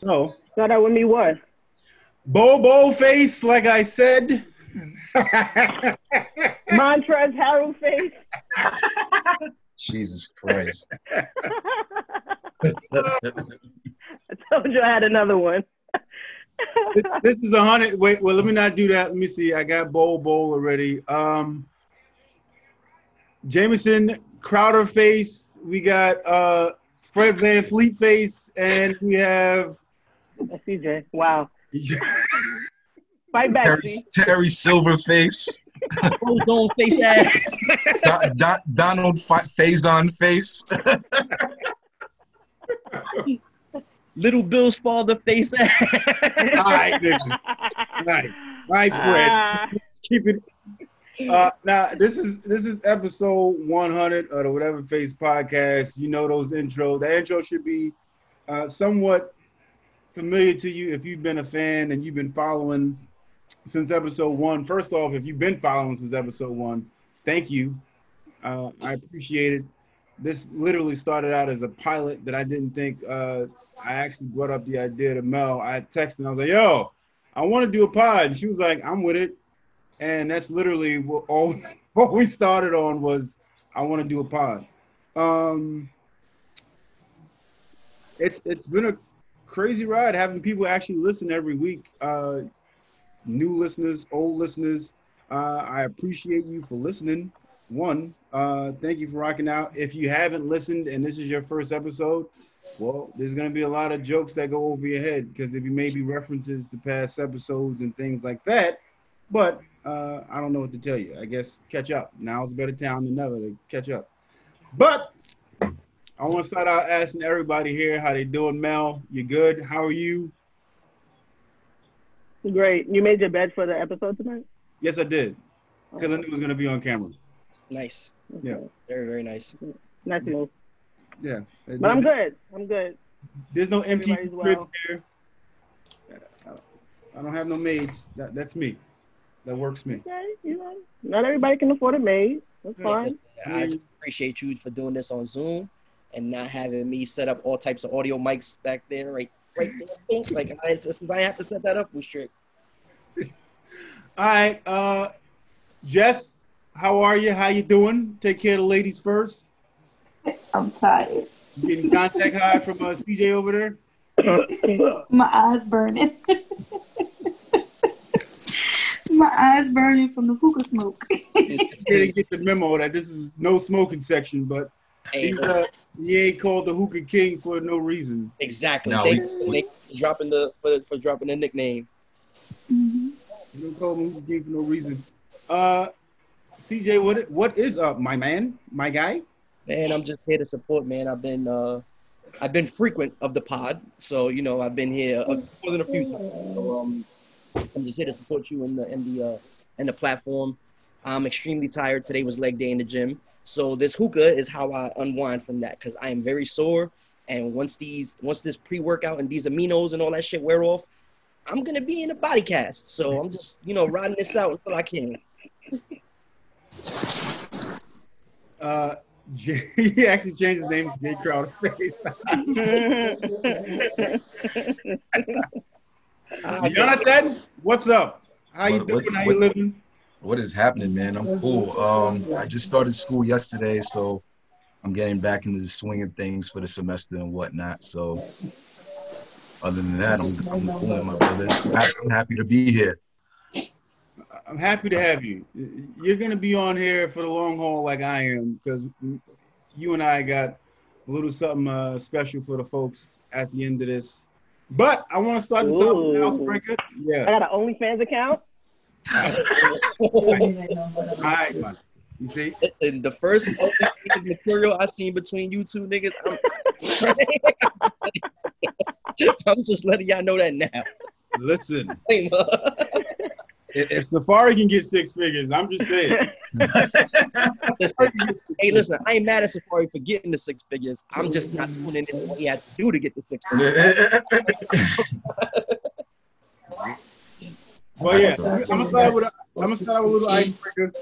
So Start out with me what? Bobo face, like I said. Montrezl Harrell face. Jesus Christ. I told you I had another one. this, this is a hundred. Wait, well, let me not do that. Let me see. I got Bol Bol already. Um, Jameson Crowder face. We got uh Fred VanVleet face, and we have That's CJ. Wow. Fight back, Terry, Terry Silverface. Ozone face ass. Don, Don, Donald Fa- Faison face. Little Bill's father face ass. all right, nigga. All right, all right, Fred. Ah, Keep it. Uh, now this is this is episode 100 of the Whatever Face podcast. You know those intros. The intro should be uh, somewhat familiar to you if you've been a fan and you've been following since episode one. First off, if you've been following since episode one, thank you. Uh, I appreciate it. This literally started out as a pilot that I didn't think uh, I actually brought up the idea to Mel. I texted and I was like, "Yo, I want to do a pod," and she was like, "I'm with it." And that's literally what all what we started on was I want to do a pod. Um, it's it's been a crazy ride having people actually listen every week. Uh, new listeners, old listeners. Uh, I appreciate you for listening. One, uh, thank you for rocking out. If you haven't listened and this is your first episode, well, there's gonna be a lot of jokes that go over your head because there may be references to past episodes and things like that. But uh, I don't know what to tell you. I guess catch up. Now's a better time than never to catch up. But I want to start out asking everybody here how they doing. Mel, you good? How are you? Great. You made your bed for the episode tonight? Yes, I did because I knew it was gonna be on camera. Nice. Yeah. Very, very nice. Nice move. Yeah, But I'm good. I'm good. There's no empty Everybody's crib well. here. I don't have no maids. That, that's me. That works me. Okay, you know, not everybody can afford a maid. That's fine. I appreciate you for doing this on Zoom and not having me set up all types of audio mics back there, right, right there. Like I, since I have to set that up, we strict. All right, uh, Jess, how are you? How you doing? Take care of the ladies first. I'm tired. You getting contact high from uh, CJ over there? My eyes burning. My eyes burning from the hookah smoke. He didn't get the memo that this is no smoking section, but Hey, he's, uh, he ain't called the hookah king for no reason. exactly. No, Thanks we- for- dropping the for, for dropping the nickname. You don't call him hookah king for no reason. Uh, CJ, what what is up, my man, my guy? Man, I'm just here to support, man. I've been uh I've been frequent of the pod, so you know I've been here uh, more than a few times. So um, I'm just here to support you in the in the uh in the platform. I'm extremely tired. Today was leg day in the gym, so this hookah is how I unwind from that because I am very sore. And once these once this pre workout and these aminos and all that shit wear off, I'm gonna be in a body cast. So I'm just you know riding this out until I can. Uh, J- he actually changed his name to Jae Crowder. I Jonathan, what's up? How you What- doing? what's- How you what- living? What is happening, man? I'm cool. Um, I just started school yesterday, so I'm getting back into the swing of things for the semester and whatnot. So, other than that, I'm, I'm cool, my brother. I'm happy to be here. I'm happy to have you. You're gonna be on here for the long haul, like I am, because you and I got a little something uh, special for the folks at the end of this. But I want to start this out with Ooh. Housebreaker. I got an OnlyFans account. Right, man. You see, Listen, the first material I seen between you two niggas, I'm, I'm just letting y'all know that now. listen. If if Safari can get six figures, I'm just saying. Hey, listen, I ain't mad at Safari for getting the six figures. I'm just not putting in what he had to do to get the six figures. Well, yeah, I'm gonna start with a, I'm gonna start with a little icebreaker.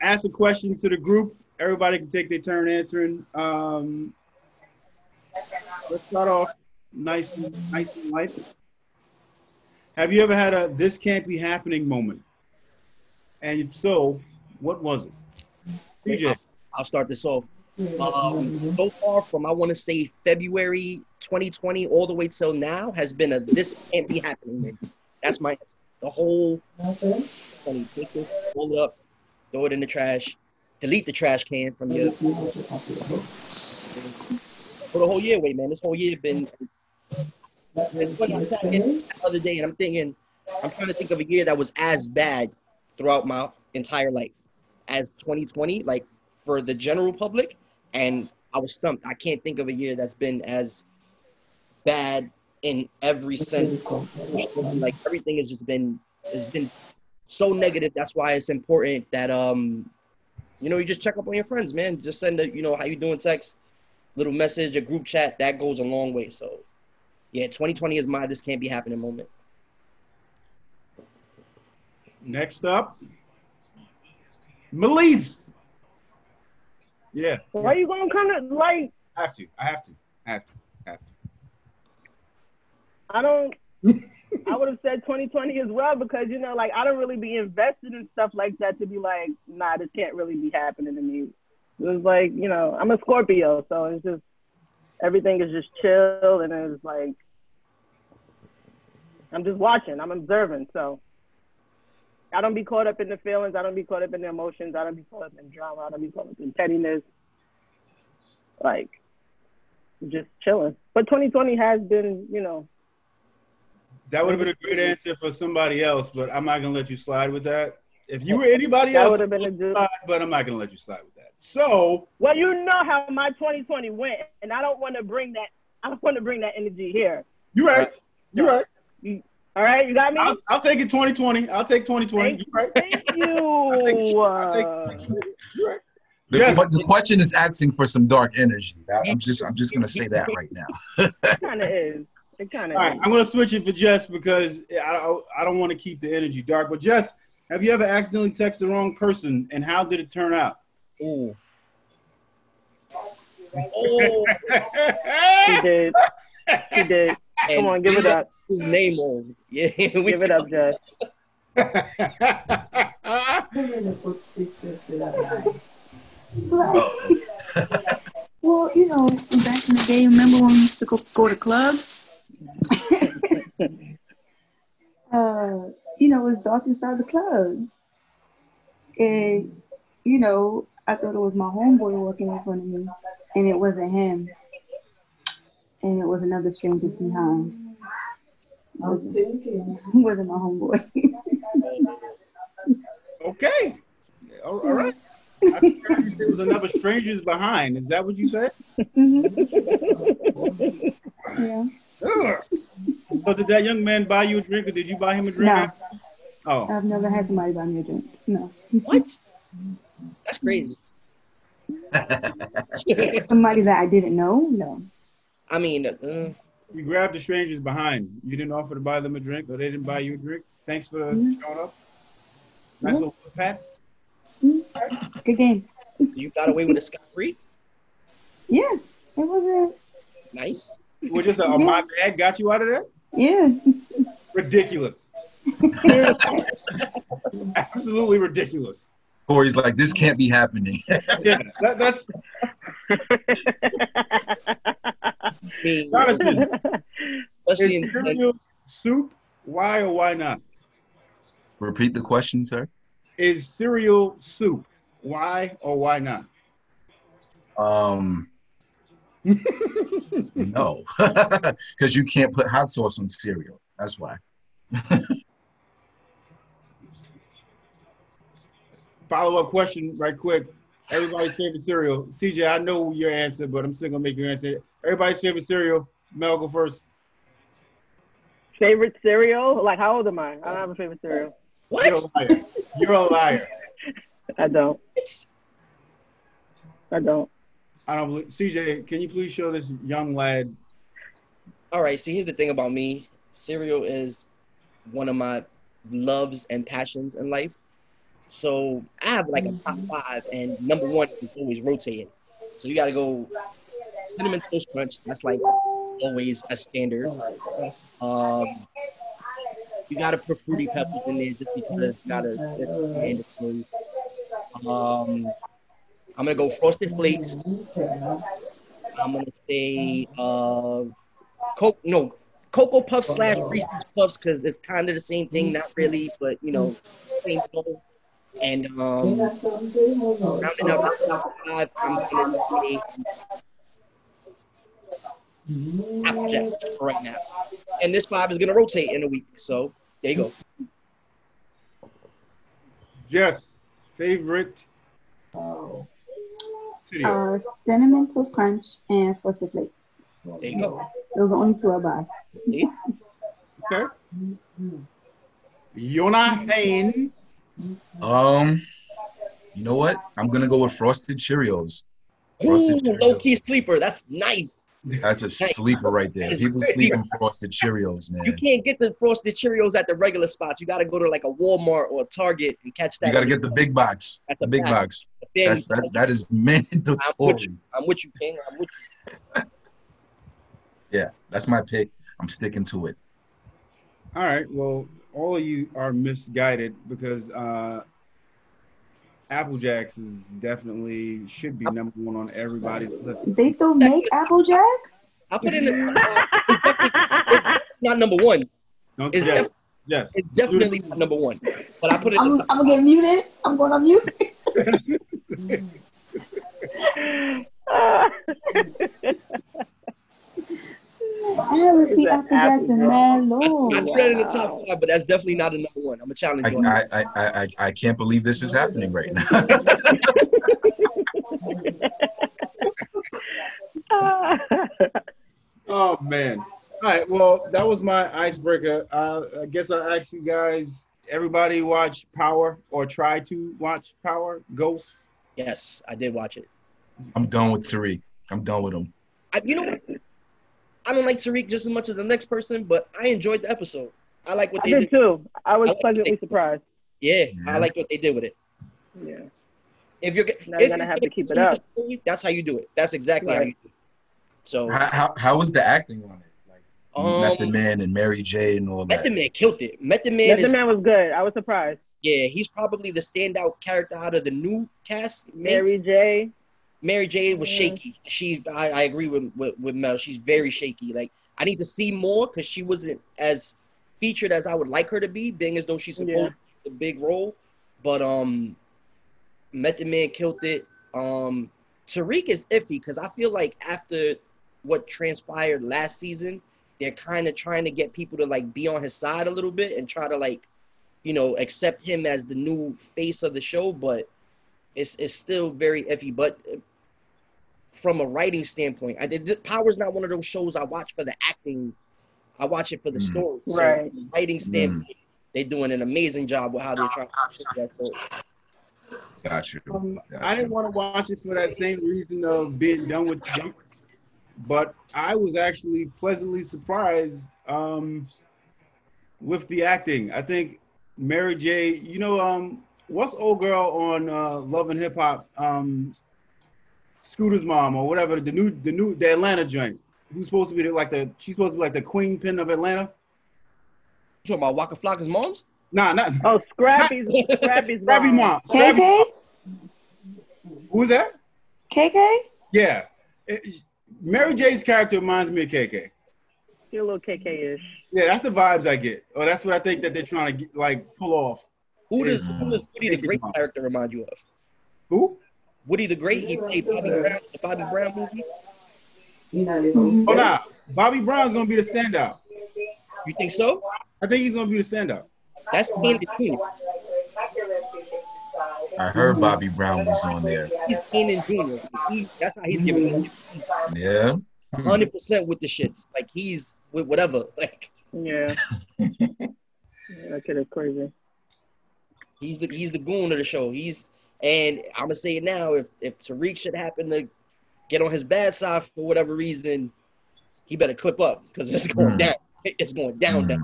Ask a question to the group. Everybody can take their turn answering. Um, let's start off. nice, and- nice and light. Have you ever had a "this can't be happening" moment? And if so, what was it? DJ. I'll start this off. Um, so far from I want to say February 2020 all the way till now has been a this can't be happening. Man. That's my the whole 20 take it, roll it up, throw it in the trash, delete the trash can from your for the whole year. Wait, man, this whole year been. Funny, the other day and I'm thinking, I'm trying to think of a year that was as bad throughout my entire life as 2020, like for the general public, and I was stumped. I can't think of a year that's been as bad in every sense. Like everything has just been has been so negative. That's why it's important that um, you know, you just check up on your friends, man. Just send a you know how you doing text, little message, a group chat. That goes a long way. So, yeah, 2020 is my this can't be happening moment. Next up, Melise. Yeah, Why you gonna kind of like? I have to. I have to. I have to. I have to. I don't. I would have said 2020 as well because you know, like I don't really be invested in stuff like that to be like, nah, this can't really be happening to me. It was like, you know, I'm a Scorpio, so it's just everything is just chill and it's like I'm just watching, I'm observing, so I don't be caught up in the feelings, I don't be caught up in the emotions, I don't be caught up in drama, I don't be caught up in pettiness. Like just chilling. But 2020 has been, you know, That would have been a great answer for somebody else, but I'm not gonna let you slide with that. If you were anybody that else, would have been a good. slide, but I'm not gonna let you slide with that. So Well, you know how my 2020 went, and I don't want to bring that. I don't want to bring that energy here. you're right. You're right. All right, you got me. I'll, I'll take it 2020. I'll take 2020. Thank, You're right. thank you. You're right. The, Yes. but the question is asking for some dark energy. I'm just I'm just gonna say that right now. it kind of is. It kind of All right, is. I'm gonna switch it for Jess because I don't, I don't want to keep the energy dark. But Jess, have you ever accidentally texted the wrong person, and how did it turn out? Ooh. Oh, She did. She did. Come and on, give it up. His name on. Yeah, we Give it up, Jess. Well, you know, back in the day, remember when we used to go, go to clubs? Uh, you know, it was dark inside the club. And, you know, I thought it was my homeboy walking in front of me, and it wasn't him. And it was another stranger behind. It wasn't, it wasn't my homeboy. okay. All all right. I think there was another strangers behind. Is that what you said? yeah. Ugh. So did that young man buy you a drink, or did you buy him a drink? No, Oh, I've never had somebody buy me a drink. No. what? That's crazy. Somebody that I didn't know? No. I mean, uh, you grabbed the strangers behind. You didn't offer to buy them a drink, or they didn't buy you a drink. Thanks for Mhm. showing up. Nice little pat. Good game. you got away with a scot free. Yeah. It wasn't. Nice. Well, just a, a my bad got you out of there. Yeah. Ridiculous. Absolutely ridiculous. Corey's like, this can't be happening. Yeah, that, that's Jonathan. especially Is in, like, cereal soup? Why or why not? Repeat the question, sir. Is cereal soup? Why or why not? Um, no, because you can't put hot sauce on cereal. That's why. Follow up question, right quick. Everybody's favorite cereal. CJ, I know your answer, but I'm still gonna make your answer. Everybody's favorite cereal. Mel, go first. favorite cereal? Like, how old am I? I don't have a favorite cereal. You're a what? liar. You're a liar. I don't. I don't. I don't believe. CJ, can you please show this young lad? All right. See, here's the thing about me. Cereal is one of my loves and passions in life. So I have like a top five, and number one is always rotating. So you got to go cinnamon toast crunch. That's like always a standard. Um, you gotta put Fruity Pebbles in there just because you gotta it's mandatory. Um, I'm gonna go frosted flakes. I'm gonna say uh, coke no cocoa puffs slash Reese's puffs because it's kind of the same thing, not really, but you know, same thing. And um, rounding out my top five, I'm gonna say Apple Jacks right now. And this five is gonna rotate in a week, so there you go. Jess, favorite cereal. Uh, cinnamon toast crunch and frosted flakes. There you go. Those are the only two I buy. Okay. Jonathan. Um, you know what? I'm gonna go with frosted Cheerios. Ooh, Frosted low key sleeper. That's nice. That's a sleeper right there. People sleep on frosted Cheerios, man. You can't get the frosted Cheerios at the regular spots. You got to go to like a Walmart or a Target and catch that. You gotta get the big box. That's The the big back. box. That's that. That is mandatory. I'm with you, King. I'm with you. Yeah, that's my pick. I'm sticking to it. All right. Well, all of you are misguided because uh, Apple Jacks is definitely should be number one on everybody's list. They still make Apple Jacks? I put it in the top. It's it's not number one. Don't It's, yes, def- yes. it's definitely not number one. But I put it in I'm, the I'm gonna get muted. I'm going on mute. I haven't seen It's an Apple Jacks in Apple that long. I put it in the Wow. top five, but that's definitely not a number one. I'm a challenge I, you on that. I, I, I, I can't believe this is happening right now. Oh man. All right. Well, that was my icebreaker. Uh, I guess I asked you guys. Everybody watch Power or try to watch Power Ghost. Yes, I did watch it. I'm done with Tariq. I'm done with him. I, you know what? I don't like Tariq just as much as the next person, but I enjoyed the episode. I like what I they did did. too. I was I pleasantly it. surprised. Yeah, Yeah. I like what they did with it. Yeah. If you're, Now if you're gonna you're have to keep it up. story, that's how you do it. That's exactly how you do it. So, How, how, how was the acting on it? Like Um, Method Man and Mary J and all that. Method Man killed it. Method Man Yes, is the man was good. I was surprised. yeah, he's probably the standout character out of the new cast. Mary J. Mary J was shaky. She, I, I agree with, with with Mel. She's very shaky. Like I need to see more because she wasn't as featured as I would like her to be, being as though she's supposed Yeah. to big role. But um, Method Man killed it. Um, Tariq is iffy because I feel like after what transpired last season, they're kind of trying to get people to like be on his side a little bit and try to like, you know, accept him as the new face of the show. But it's it's still very iffy. But from a writing standpoint, I did Power's not one of those shows I watch for the acting. I watch it for the Mm. story. So Right. from a writing standpoint, they're doing an amazing job with how they're trying to push that story. Got you. Um, Got I didn't want to watch it for that same reason of being done with junk, but I was actually pleasantly surprised um, with the acting. I think Mary J. You know, um, what's old girl on uh, Love and Hip Hop? Um, Scooter's mom or whatever the new the new the Atlanta joint. Who's supposed to be the, like the she's supposed to be like the queen pin of Atlanta? You talking about Waka Flocka's moms? Nah, not Oh, Scrappy's Scrappy's Scrappy mom. mom. Scrappy, KK? who's that? KK? Yeah. It- Mary J's character reminds me of KK. She a little KK-ish. Yeah, that's the vibes I get. Or that's what I think that they're trying to get, like pull off. Who does who does Woody the Great character remind you of? Who? Woody the Great, he played Bobby Brown, the Bobby Brown movie. Mhm. Oh nah. Bobby Brown's gonna be the standout. You think so? I think he's gonna be the standout. That's Kanan Jr. I heard Bobby Brown was on there. He's Kanan Jr. He, that's how he's giving Yeah. hundred percent with the shits. Like he's with whatever. Like Yeah. yeah. That kid is crazy. he's the he's the goon of the show. He's and I'm gonna say it now. If if Tariq should happen to get on his bad side for whatever reason, he better clip up because it's going Mm. down. It's going down. Mm. down.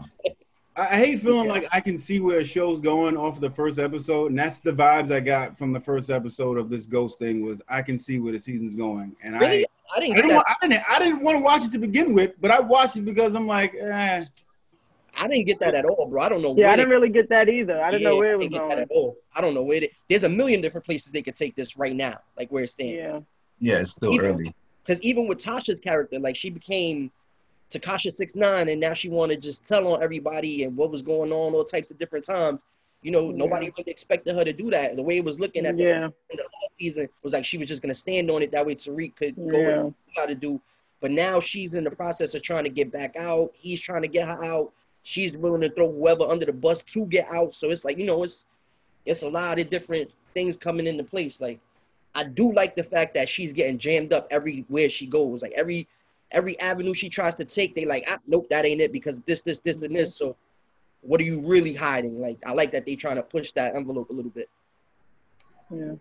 I I hate feeling like I can see where a show's going off of the first episode, and that's the vibes I got from the first episode of this ghost thing. Was I can see where the season's going, and Really? I. I didn't I didn't, that. want, I, didn't, I didn't want to watch it to begin with, but I watched it because I'm like, eh. I didn't get that at all, bro. I don't know. Yeah, where I didn't really get that either. I didn't know where it I was didn't get that going. at all. I don't know where. it. there's a million different places they could take this right now, like where it stands. Yeah. Yeah, it's still Even- early. Because even with Tasha's character, like she became Takasha six nine, and now she want to just tell on everybody and what was going on, all types of different times. You know, Yeah. nobody really expected her to do that. The way it was looking at the, Yeah. in the last season was like she was just gonna stand on it. That way Tariq could go Yeah. and got to do. But now she's in the process of trying to get back out. He's trying to get her out. She's willing to throw whoever under the bus to get out. So it's like you know, it's it's a lot of different things coming into place. Like I do like the fact that she's getting jammed up everywhere she goes. Like every every avenue she tries to take, they like, ah, nope, that ain't it because this, this, this, and this. So what are you really hiding? Like I like that they trying to push that envelope a little bit. Yeah.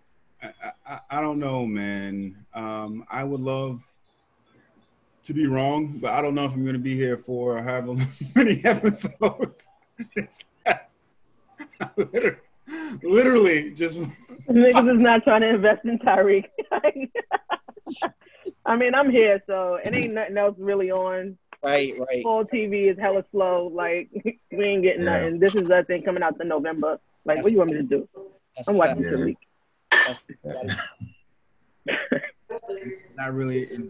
I, I, I don't know, man. Um, I would love to be wrong, but I don't know if I'm going to be here for however many episodes. It's like- literally, literally just Niggas is not trying to invest in Tariq. I mean, I'm here, so it ain't nothing else really on. Right, right. Full TV is hella slow. Like we ain't getting Yeah. nothing. This is that thing coming out in November. Like, what do you want me to do? That's I'm a watching fact. Tariq. Not really in-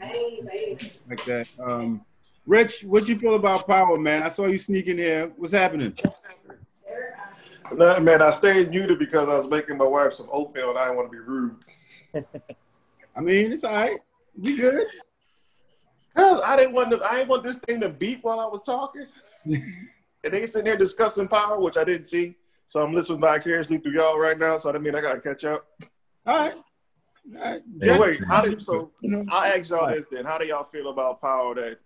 like that. Um, Rich, what you feel about Power, man? I saw you sneak in here. What's happening? No, man, I stayed muted because I was making my wife some oatmeal and I didn't want to be rude. I mean, it's all right. We good. Cause I didn't want to, I didn't want this thing to beep while I was talking. and they sitting there discussing power, which I didn't see. So I'm listening vicariously through y'all right now. So that mean I gotta catch up. All right. All right. So Yeah. wait, how did so You know, I'll ask y'all this then. How do y'all feel about power that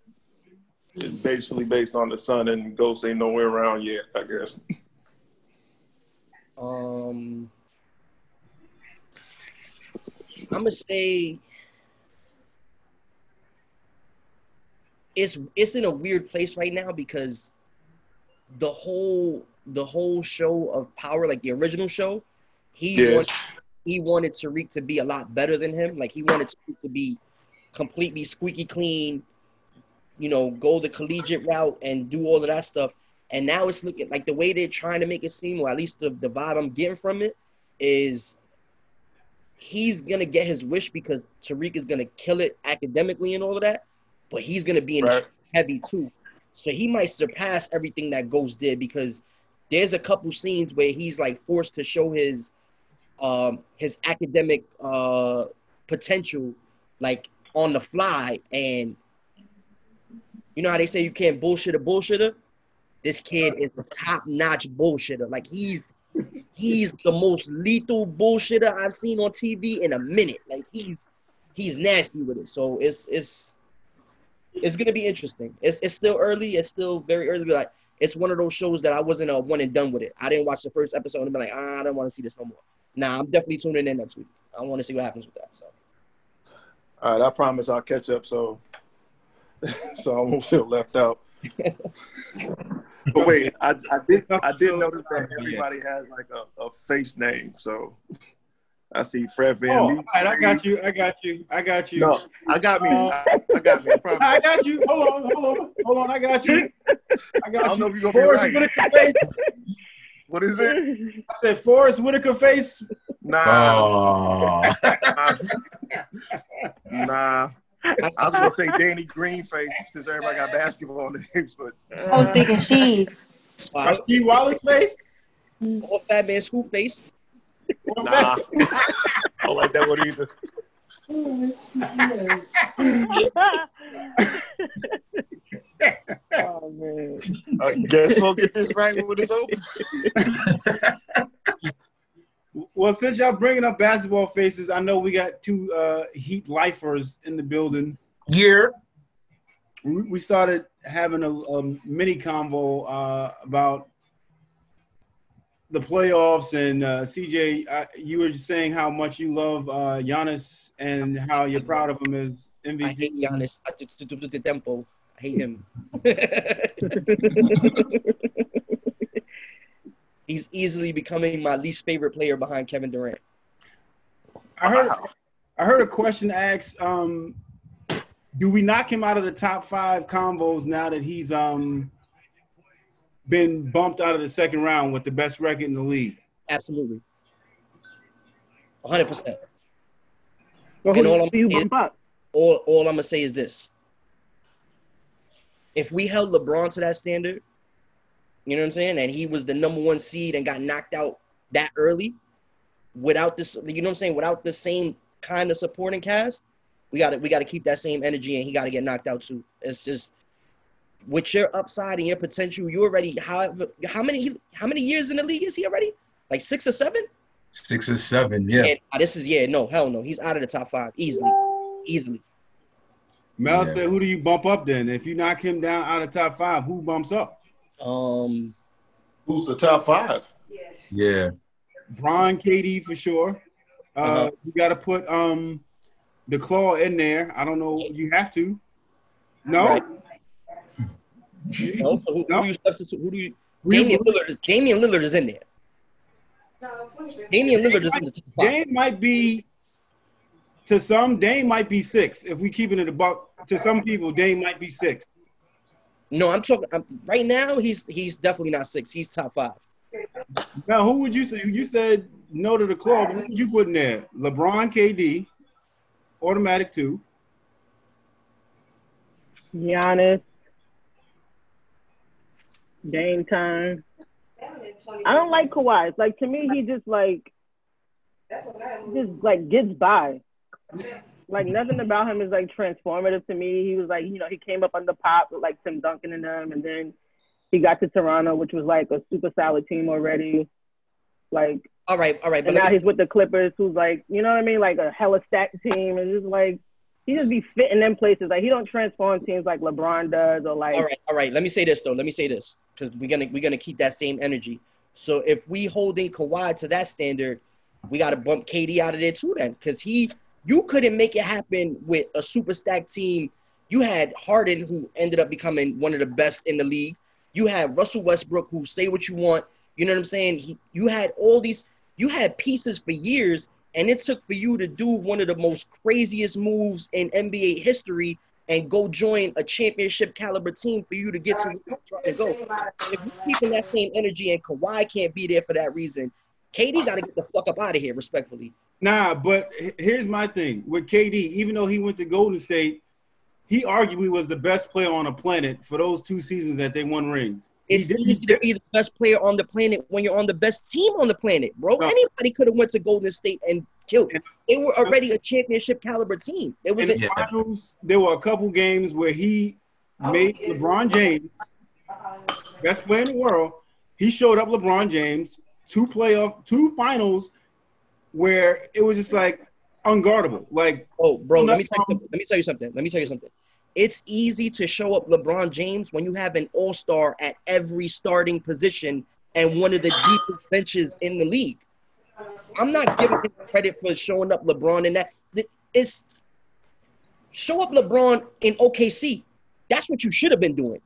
is basically based on the son and ghosts ain't nowhere around yet, I guess. Um, I'm gonna say it's it's in a weird place right now because the whole the whole show of Power, like the original show, he Yeah. wanted, he wanted Tariq to be a lot better than him. Like he wanted Tariq to be completely squeaky clean, you know, go the collegiate route and do all of that stuff. And now it's looking like the way they're trying to make it seem, or at least the, the vibe I'm getting from it, is he's gonna get his wish because Tariq is gonna kill it academically and all of that, but he's gonna be in Right. heavy too. So he might surpass everything that Ghost did because there's a couple scenes where he's like forced to show his um his academic uh potential like on the fly and you know how they say you can't bullshit a bullshitter? This kid is a top-notch bullshitter. Like he's he's the most lethal bullshitter I've seen on TV in a minute. Like he's he's nasty with it. So it's it's it's gonna be interesting. It's it's still early. It's still very early. Like it's one of those shows that I wasn't a one and done with it. I didn't watch the first episode and be like, ah, I don't want to see this no more. Nah, I'm definitely tuning in next week. I want to see what happens with that. So All right, I promise I'll catch up so so I won't feel left out. but wait, I, I did I did notice that everybody has like a, a face name. So I see Fred Van. Oh, all Leeuwen. right. I got you. I got you. I got you. No, I got me. Uh, I, I got me. I promise. I got you. Hold on. Hold on. Hold on. I got you. I got you. I don't you. know if you're gonna be right. Whitaker face. What is it? I said Forest Whitaker face. Nah, Oh, nah. I was gonna say Danny Green face since everybody got basketball on the names, but I was thinking she. wow, Rasheed Wallace face. all Fatman Scoop face. nah. I don't like that one either. Oh man. I guess we'll get this right when it's open. Well, since y'all bringing up basketball faces, I know we got two uh, Heat lifers in the building. yeah. We we started having a, a mini convo uh, about the playoffs, and uh, CJ, I, you were just saying how much you love uh, Giannis and how you're proud of him as MVP. I MVP. hate Giannis. I t- t- t- t- tempo. I hate him. He's easily becoming my least favorite player behind Kevin Durant. I heard I heard a question asked, um, do we knock him out of the top five combos now that he's um been bumped out of the second round with the best record in the league? Absolutely. 100%. And all I'm- you it- bump up? all all I'm gonna say is this: if we held LeBron to that standard, you know what I'm saying, and he was the number one seed and got knocked out that early, without this, you know what I'm saying, without the same kind of supporting cast, we got to we got to keep that same energy, and he got to get knocked out too. It's just with your upside and your potential, you already how how many how many years in the league is he already? Like six or seven? Six or seven, yeah. And, uh, this is yeah, no, hell no, he's out of the top five easily, easily. Mel Yeah. said, who do you bump up then? If you knock him down out of top five, who bumps up? Um, Who's the top five? Yeah. Bron, KD for sure. Uh, Uh-huh. You got to put um the claw in there. I don't know. You have to. No. Right. No, so who, No. who do you substitute? Who do you? We- Damian Lillard. Is, Damian Lillard is in there. Damian Lillard is in the top five. Dame might be to some. Dame might be six. If we keeping it a buck, to some people, Dame might be six. No, I'm talking. I'm, right now, he's he's definitely not six. He's top five. Now, who would you say? You said no to the club. Who would you put in there? LeBron, KD, automatic two. Giannis, Dame time. I don't like Kawhi. It's like to me, he just like just like gets by. Like nothing about him is like transformative to me. He was like, you know, he came up under pop with like Tim Duncan and them, and then he got to Toronto, which was like a super solid team already. Like, All right, all right. But and now me, he's with the Clippers, who's like, you know what I mean, like a hella stacked team, and just like he just be fitting them places. Like he don't transform teams like LeBron does, or like all right, all right. Let me say this though. Let me say this because we're gonna we're gonna keep that same energy. So if we holding Kawhi to that standard, we got to bump KD out of there too. Then because he you couldn't make it happen with a super stacked team. You had Harden, who ended up becoming one of the best in the league. You had Russell Westbrook, who say what you want. You know what I'm saying? He, you had all these. You had pieces for years, and it took for you to do one of the most craziest moves in NBA history and go join a championship caliber team for you to get to to go. If you're keeping that same energy and Kawhi can't be there for that reason, KD got to get the fuck up out of here, respectfully. Nah, but here's my thing with KD. Even though he went to Golden State, he arguably was the best player on the planet for those two seasons that they won rings. It's easy to be the best player on the planet when you're on the best team on the planet, bro. No. Anybody could have went to Golden State and killed. And- They were already a championship caliber team. It was in the finals, there were a couple games where he made LeBron James best player in the world. He showed up LeBron James two playoff, two finals where it was just like unguardable. Like Oh, bro, let me you something. Let me tell you something. Let me tell you something. It's easy to show up LeBron James when you have an all-star at every starting position and one of the deepest benches in the league. I'm not giving him credit for showing up LeBron in that. It's show up LeBron in OKC. That's what you should have been doing.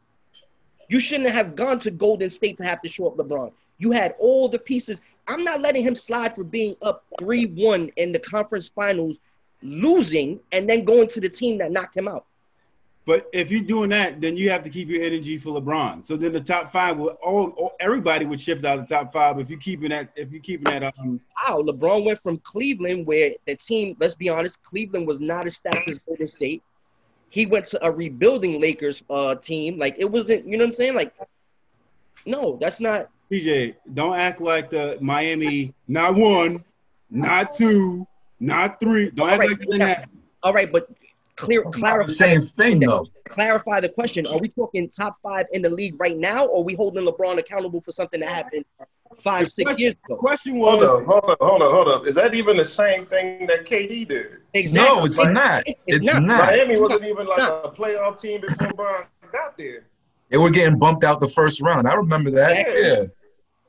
You shouldn't have gone to Golden State to have to show up LeBron. You had all the pieces. I'm not letting him slide for being up 3-1 in the conference finals losing and then going to the team that knocked him out. But if you're doing that, then you have to keep your energy for LeBron. So then the top five will all, all everybody would shift out of the top five if you're keeping that if you're keeping that um Wow, LeBron went from Cleveland, where the team, let's be honest, Cleveland was not as stacked as Golden State. He went to a rebuilding Lakers uh, team. Like it wasn't, you know what I'm saying? Like, no, that's not. PJ, don't act like the Miami not one, not two, not three. Don't act All right, like that didn't. All right, but clear, clarify. Same thing though. Clarify the question. Are we talking top five in the league right now, or are we holding LeBron accountable for something that happened five, six years The ago? question Hold up, hold up, hold up, hold up. Is that even the same thing that KD did? Exactly. No, it's not. It's not. Miami wasn't even like No. a playoff team before Bron got there. They were getting bumped out the first round. I remember that. Yeah. Yeah.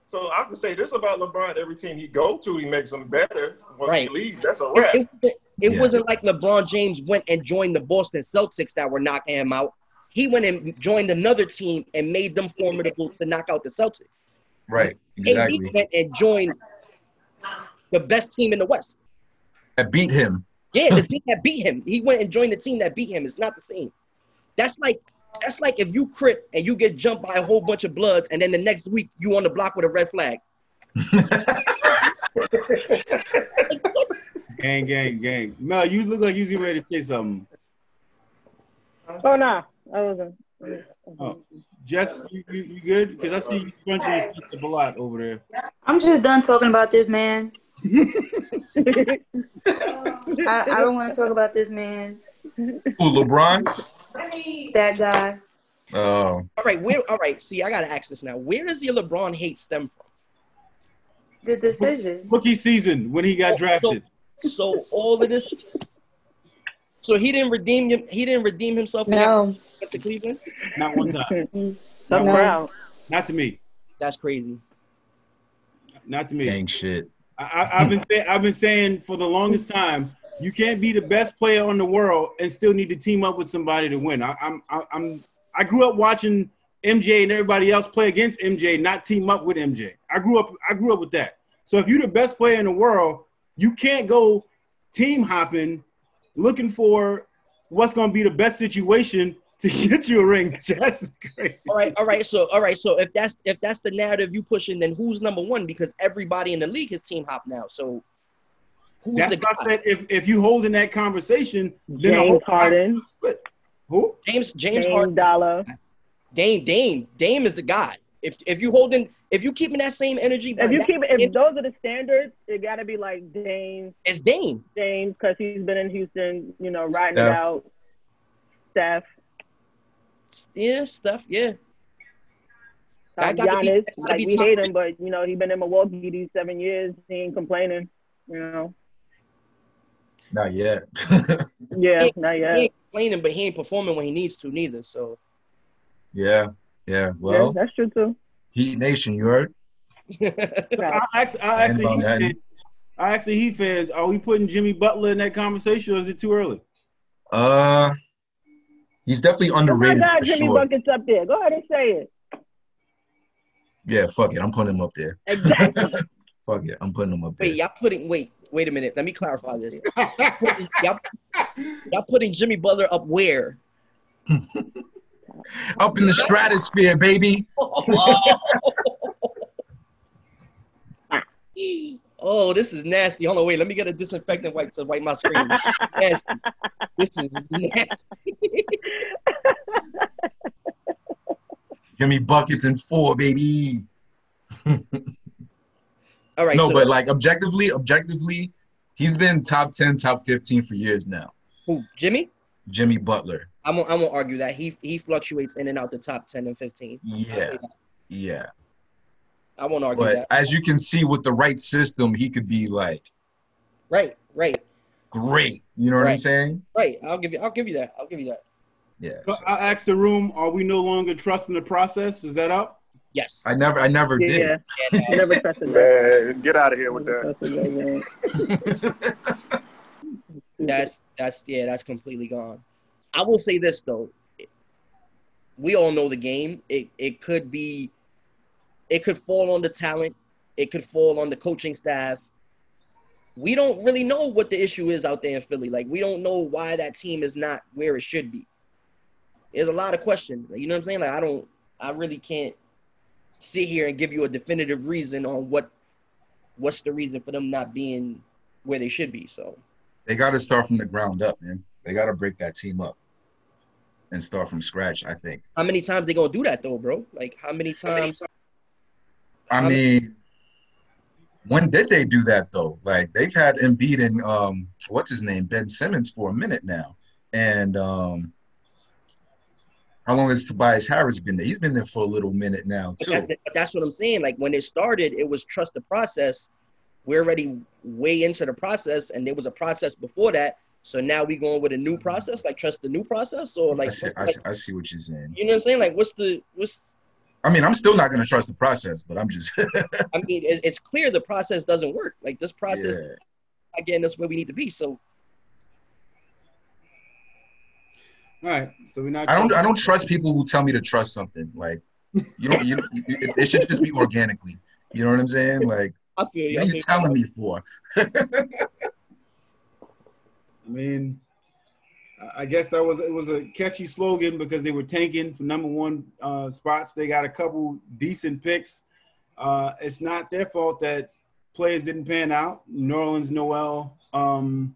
So I can say this about LeBron: every team he go to, he makes them better. Once Right. he leaves, that's a It, wrap. it, it, it Yeah. wasn't like LeBron James went and joined the Boston Celtics that were knocking him out. He went and joined another team and made them formidable to knock out the Celtics. Right. Exactly. AD Exactly. went and joined the best team in the West. I beat him. Yeah, the team that beat him. He went and joined the team that beat him. It's not the same. That's like that's like if you crit and you get jumped by a whole bunch of bloods, and then the next week you on the block with a red flag. Gang, gang, gang. Mel, you look like you was ready to say something. Oh no, I wasn't. Oh. Jess, you, you, you good? Because I see you crunching a lot over there. I'm just done talking about this man. I, I don't want to talk about this man. Who, LeBron? That guy. Oh, All right, where? All right. See, I gotta ask this now. Where does your LeBron hate stem from? The decision. Rookie season when he got oh, drafted. So all of this. So he didn't redeem him. He didn't redeem himself. No. got to Cleveland. Not one time. Some No. Not to me. That's crazy. Not to me. gang shit. I, I, I've been say, I've been saying for the longest time, you can't be the best player in the world and still need to team up with somebody to win. I, I'm I, I'm I grew up watching MJ and everybody else play against MJ, not team up with MJ. I grew up I grew up with that. So if you're the best player in the world, you can't go team hopping, looking for what's going to be the best situation to get you a ring. That's crazy. All right, all right. So, all right. So, if that's if that's the narrative you pushing, then who's number one? Because everybody in the league is team hop now. So, who's That's the why I guy? said if, if you hold in that conversation, then the whole James Harden. Who? James James Dame Harden, Dollar. Dame Dame Dame is the guy. If if you holding if you keeping that same energy, If you keep if those are the standards, it got to be like Dame, it's Dame. Dame because he's been in Houston, you know, riding it out. Steph, Yeah, stuff. Yeah, um, That gotta be- Giannis. like we top hate three. him, but you know he's been in Milwaukee these seven years. He ain't complaining. You know, Not yet. yeah, He- not he yet. ain't complaining, but he ain't performing when he needs to neither. So, yeah. Yeah. yeah, Well, that's true too. Heat Nation, you heard? I actually, I actually, Heat fans, I actually, Heat fans, are we putting Jimmy Butler in that conversation, or is it too early? Uh, he's definitely Oh my underrated God, for Jimmy sure. Buckets up there. Go ahead and say it. Yeah, fuck it. I'm putting him up there. Exactly. Fuck it. I'm putting him up there. wait, y'all putting wait wait a minute. Let me clarify this. y'all, y'all putting Jimmy Butler up where? Up in the stratosphere, baby. Oh, this is nasty. Hold on, wait. Let me get a disinfectant wipe to wipe my screen. nasty. This is nasty. Give me buckets and four, baby. All right. no, so, but like objectively, objectively, he's been top 10, top 15 for years now. who, Jimmy? Jimmy Butler. I won't, I won't argue that. He he fluctuates in and out the top 10 and 15. Yeah. Yeah. I won't argue But that. as you can see with the right system, he could be like Right, right, great. You know what I'm saying? right. I'll give you I'll give you that. I'll give you that. Yeah. So I asked the room, are we no longer trusting the process? Is that up? Yes. I never I never yeah, did. yeah. never trusted that. Man, get out of here with that. trusted that, yeah. That's that's yeah, that's completely gone. I will say this though. We all know the game. It it could be it could fall on the talent, it could fall on the coaching staff. We don't really know what the issue is out there in Philly. Like we don't know why that team is not where it should be. There's a lot of questions. You know what I'm saying? Like I don't I really can't sit here and give you a definitive reason on what what's the reason for them not being where they should be. So They gotta start from the ground up, man. They gotta break that team up and start from scratch, I think. How many times they gonna do that though, bro? Like how many times? I mean, when did they do that though? Like they've had Embiid and um, what's his name, Ben Simmons for a minute now, and um, how long has Tobias Harris been there? He's been there for a little minute now But too. that- but that's what I'm saying. Like when it started, it was trust the process. We're already way into the process, and there was a process before that. So now we going with a new process, like trust the new process, or I like, see, I, like- see, I see what you're saying. you know what I'm saying? Like what's the what's? I mean, I'm still not gonna trust the process, but I'm just I mean, it's clear the process doesn't work. Like this process, yeah. again, that's where we need to be. So All right. So we're not. I don't I don't trust people who tell me to trust something. Like You don't. You, you, it, it should just be organically. You know what I'm saying? Like, I feel you. what I are you you. telling me for? I mean, I- I guess that was it was a catchy slogan because they were tanking for number one uh, spots. They got a couple decent picks. Uh, it's not their fault that players didn't pan out. Nerlens, Noel, um,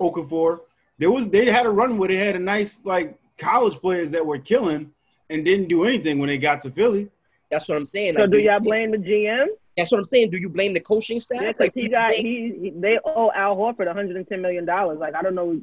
Okafor. There was they had a run where they had a nice like college players that were killing and didn't do anything when they got to Philly. That's what I'm saying. So Like, do you- y'all blame the GM? That's what I'm saying. Do you blame the coaching staff? Yeah, 'cause like he got he, he they owe Al Horford 110 million dollars. Like I don't know.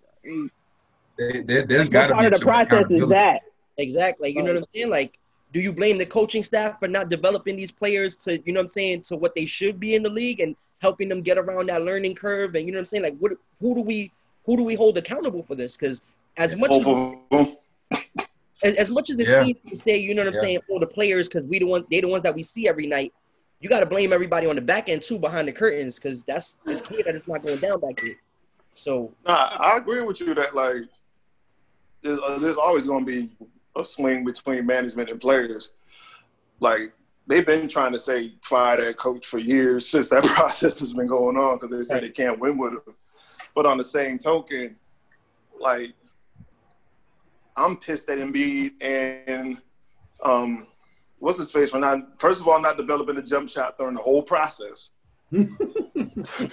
There, there, there's got to part be of the process is that? Exactly. You know what I'm saying? Like, do you blame the coaching staff for not developing these players to, you know what I'm saying, to what they should be in the league and helping them get around that learning curve? And you know what I'm saying? Like, what, who do we, who do we hold accountable for this? Because as much as, Both of them. as, as much as it's Yeah. easy to say, you know what I'm Yeah. saying, for the players because we the ones, they the ones that we see every night. You got to blame everybody on the back end too, behind the curtains, because that's it's clear that it's not going down back there. So Nah, I agree with you that like there's, uh, there's always going to be a swing between management and players. Like they've been trying to say fire that coach for years since that process has been going on because they said they can't win with him. But on the same token, like I'm pissed at Embiid and um, what's his face for not first of all not developing the jump shot during the whole process. the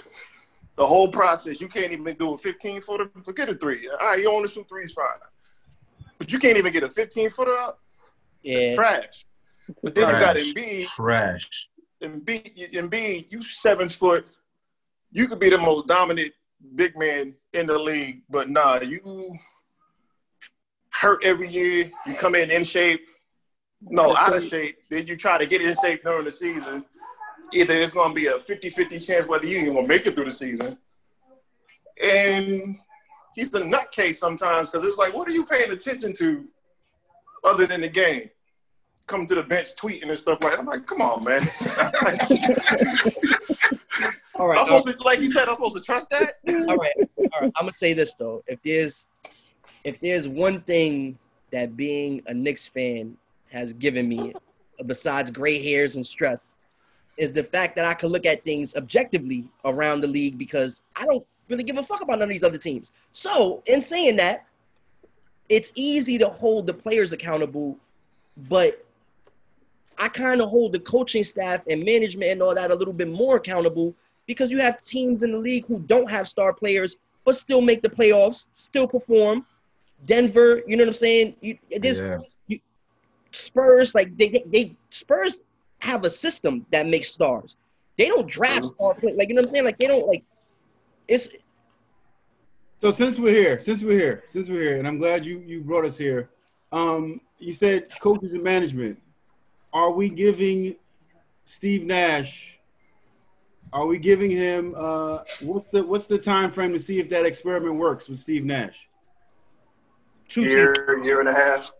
whole process, you can't even do a 15 footer. Forget a three. All right, you only shoot threes, fine. But you can't even get a 15 footer up. yeah, Trash. But then you got Trash. Embiid. Trash. Embiid, Embiid, you seven foot. You could be the most dominant big man in the league, but nah, you hurt every year. You come in in shape. No, out of shape. Then you try to get in shape during the season. Either it's going to be a 50-50 chance whether you even going to make it through the season. And he's the nutcase sometimes because it's like, what are you paying attention to other than the game? Come to the bench tweeting and stuff like that. I'm like, come on, man. all right. I'm supposed to, like you said, I'm supposed to trust that. all right, all right. I'm gonna say this though: if there's, if there's one thing that being a Knicks fan has given me, besides gray hairs and stress, is the fact that I can look at things objectively around the league because I don't really give a fuck about none of these other teams. So, in saying that, it's easy to hold the players accountable, but I kind of hold the coaching staff and management and all that a little bit more accountable because you have teams in the league who don't have star players but still make the playoffs, still perform. Denver, you know what I'm saying? You, this Yeah. you, Spurs, like they, they, they Spurs have a system that makes stars. They don't draft star players, like you know what I'm saying? Like they don't like. It's So since we're here, since we're here, since we're here, and I'm glad you you brought us here. Um, you said coaches and management. Are we giving Steve Nash? Are we giving him uh, what's the what's the time frame to see if that experiment works with Steve Nash? two Year, teams. year and a half.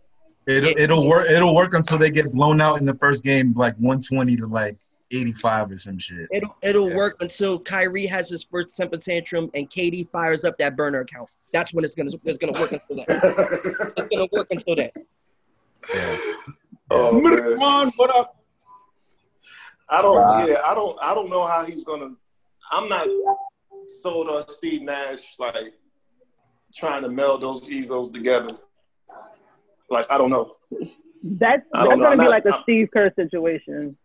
It'll, it'll work. It'll work until they get blown out in the first game, like 120 to like 85 or some shit. It'll it'll Yeah. work until Kyrie has his first temper tantrum and Katie fires up that burner account. That's when it's gonna it's gonna work until that. It's gonna work until that. Yeah. Oh. Come on, what up? I don't. Wow. Yeah, I don't. I don't know how he's gonna. I'm not sold on Steve Nash like trying to meld those egos together. Like I don't know That's I that's don't know. gonna I'm be not- like a I'm- Steve Kerr situation.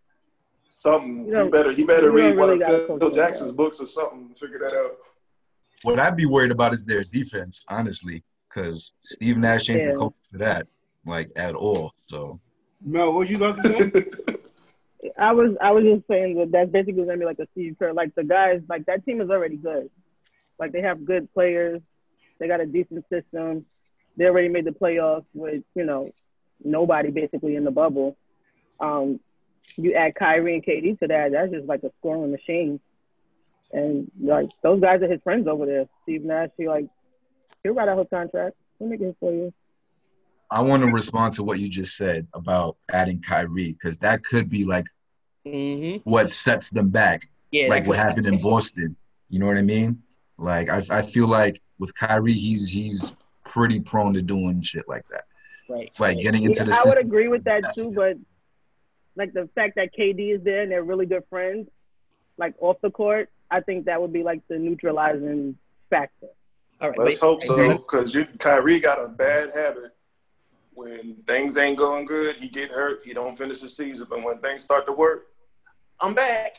something. You don't- he better. He better you don't read one of Phil coach Jackson's books or something. to Figure that out. What I'd be worried about is their defense, honestly, because Steve Nash ain't Yeah. the coach for that, like at all. So Mel, what you about to say? I was I was just saying that that's basically gonna be like a Steve. Like the guys, like that team is already good. Like they have good players. They got a decent system. They already made the playoffs with you know nobody basically in the bubble. Um, you add Kyrie and KD to that, that's just like a scoring machine. And like those guys are his friends over there. Steve Nash, he like he'll write out his contract. He'll make it for you. I want to respond to what you just said about adding Kyrie, because that could be like Mm-hmm. what sets them back, Yeah, like what happened in Boston. You know what I mean? Like I, I feel like with Kyrie, he's he's pretty prone to doing shit like that, Right. like getting into Yeah, the I would agree with that too, it. but like the fact that KD is there and they're really good friends, like off the court, I think that would be like the neutralizing factor. All right, Let's but- hope so, because Kyrie got a bad habit. When things ain't going good, he get hurt. He don't finish the season. But when things start to work, I'm back.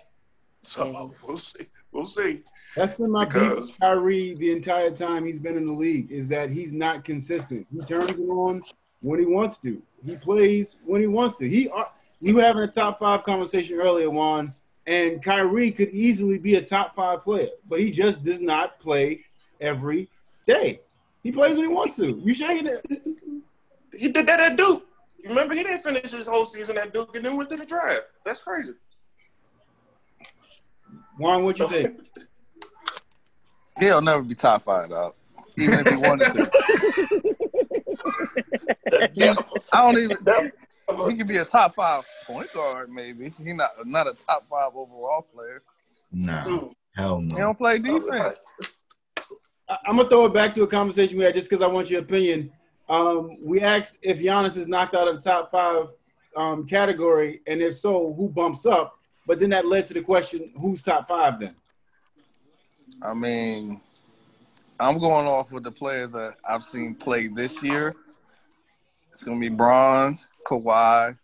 So we'll see. We'll see. That's been my beef Because- with Kyrie the entire time he's been in the league is that he's not consistent. He turns it on when he wants to. He plays when he wants to. He uh, are, we were having a top five conversation earlier, Juan, and Kyrie could easily be a top five player, but he just does not play every day. He plays when he wants to. You shaking it? He did that at Duke. Remember, he didn't finish his whole season at Duke and then went to the draft. That's crazy. Juan, what you think? He'll never be top five, dog. Even if he wanted to. That- I don't even. that- He could be a top five point guard, maybe. He not not a top five overall player. Nah, dude, hell no. He don't play defense. I- I'm gonna throw it back to a conversation we had just because I want your opinion. Um, we asked if Giannis is knocked out of the top five um, category, and if so, who bumps up? But then that led to the question, who's top five then? I mean, I'm going off with the players that I've seen play this year. It's gonna be Bron, Kawhi.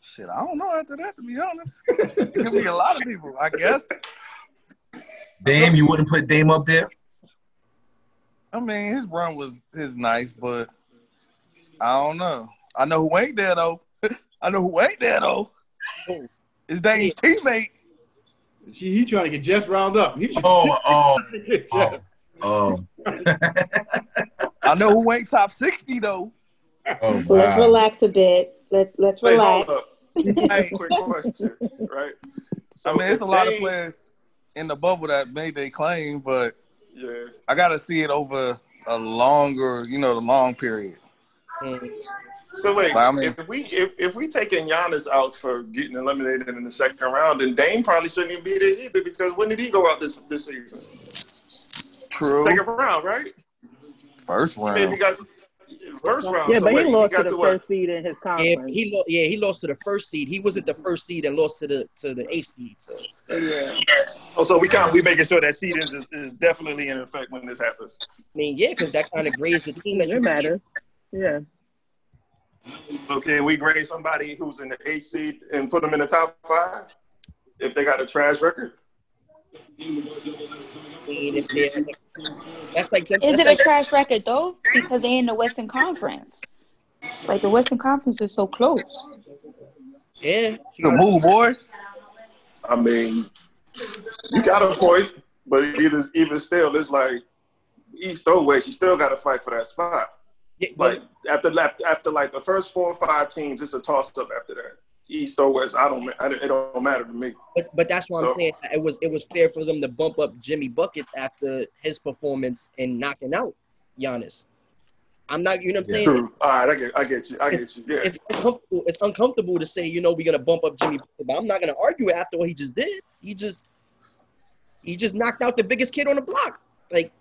Shit, I don't know after that. To be honest, it could be a lot of people. I guess. Dame, you wouldn't put Dame up there? I mean, his run was his nice, but I don't know. I know who ain't there though. I know who ain't there though. His Dame's teammate. She, he trying to get Jess round up. He Oh, oh, trying to get oh, oh, I know who ain't top sixty though. oh Let's relax a bit. Let Let's Wait, relax. Hey, quick question, right? I mean, it's a lot of players in the bubble that made their claim, but Yeah. I got to see it over a longer, you know, the long period. Mm. So wait, I mean- if we if, if we taking Giannis out for getting eliminated in the second round, then Dame probably shouldn't even be there either because when did he go out this this season? True. Second round, right? First He maybe got first round. Yeah, so but wait, he lost got to the what? first seed in his Yeah, conference. he lo- yeah he lost to the first seed. He wasn't the first seed and lost to the to the eighth seed. So yeah. Oh, so we count. We making sure that seed is, is, is definitely in effect when this happens. I mean, yeah, because that kind of grades the team that you It matters. Yeah. Okay, we grade somebody who's in the eighth seed and put them in the top five if they got a trash record. I mean, if they're- That's like that's, Is that's it a like, trash record though? Because they in the Western Conference. Like the Western Conference is so close. yeah. she Good got- move, boy. I mean, you got a point, but either even still, it's like east or west, you still got to fight for that spot. yeah, but- Like after after like the first four or five teams, it's a toss up after that. East or west, I don't. I, it don't matter to me. But but that's what I'm saying. It was it was fair for them to bump up Jimmy buckets after his performance in knocking out Giannis. I'm not, you know what I'm saying? True. All right, I get. I get you. I get you. Yeah. It's uncomfortable. It's uncomfortable to say, you know, we're gonna bump up Jimmy, Buckets, but I'm not gonna argue after what he just did. He just he just knocked out the biggest kid on the block. Like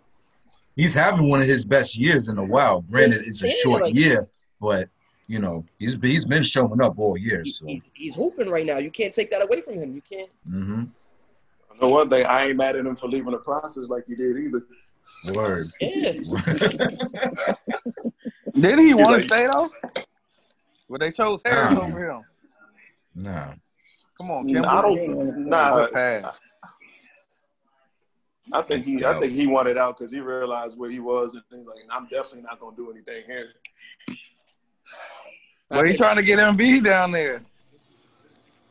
He's having one of his best years in a while. Granted, it's a short like- year, but you know he's he's been showing up all year. So, he- he's hooping right now. You can't take that away from him. You can't. hmm I one thing. I ain't mad at him for leaving the process like he did either. word. Yeah. Didn't he want like- to stay though? Well, they chose Harris Nah. over him. nah, Come on, I don't. Nah. Good pass. I think he. I think he wanted out because he realized where he was, and he's like, "I'm definitely not gonna do anything here." Well, he's trying to get Embiid down there.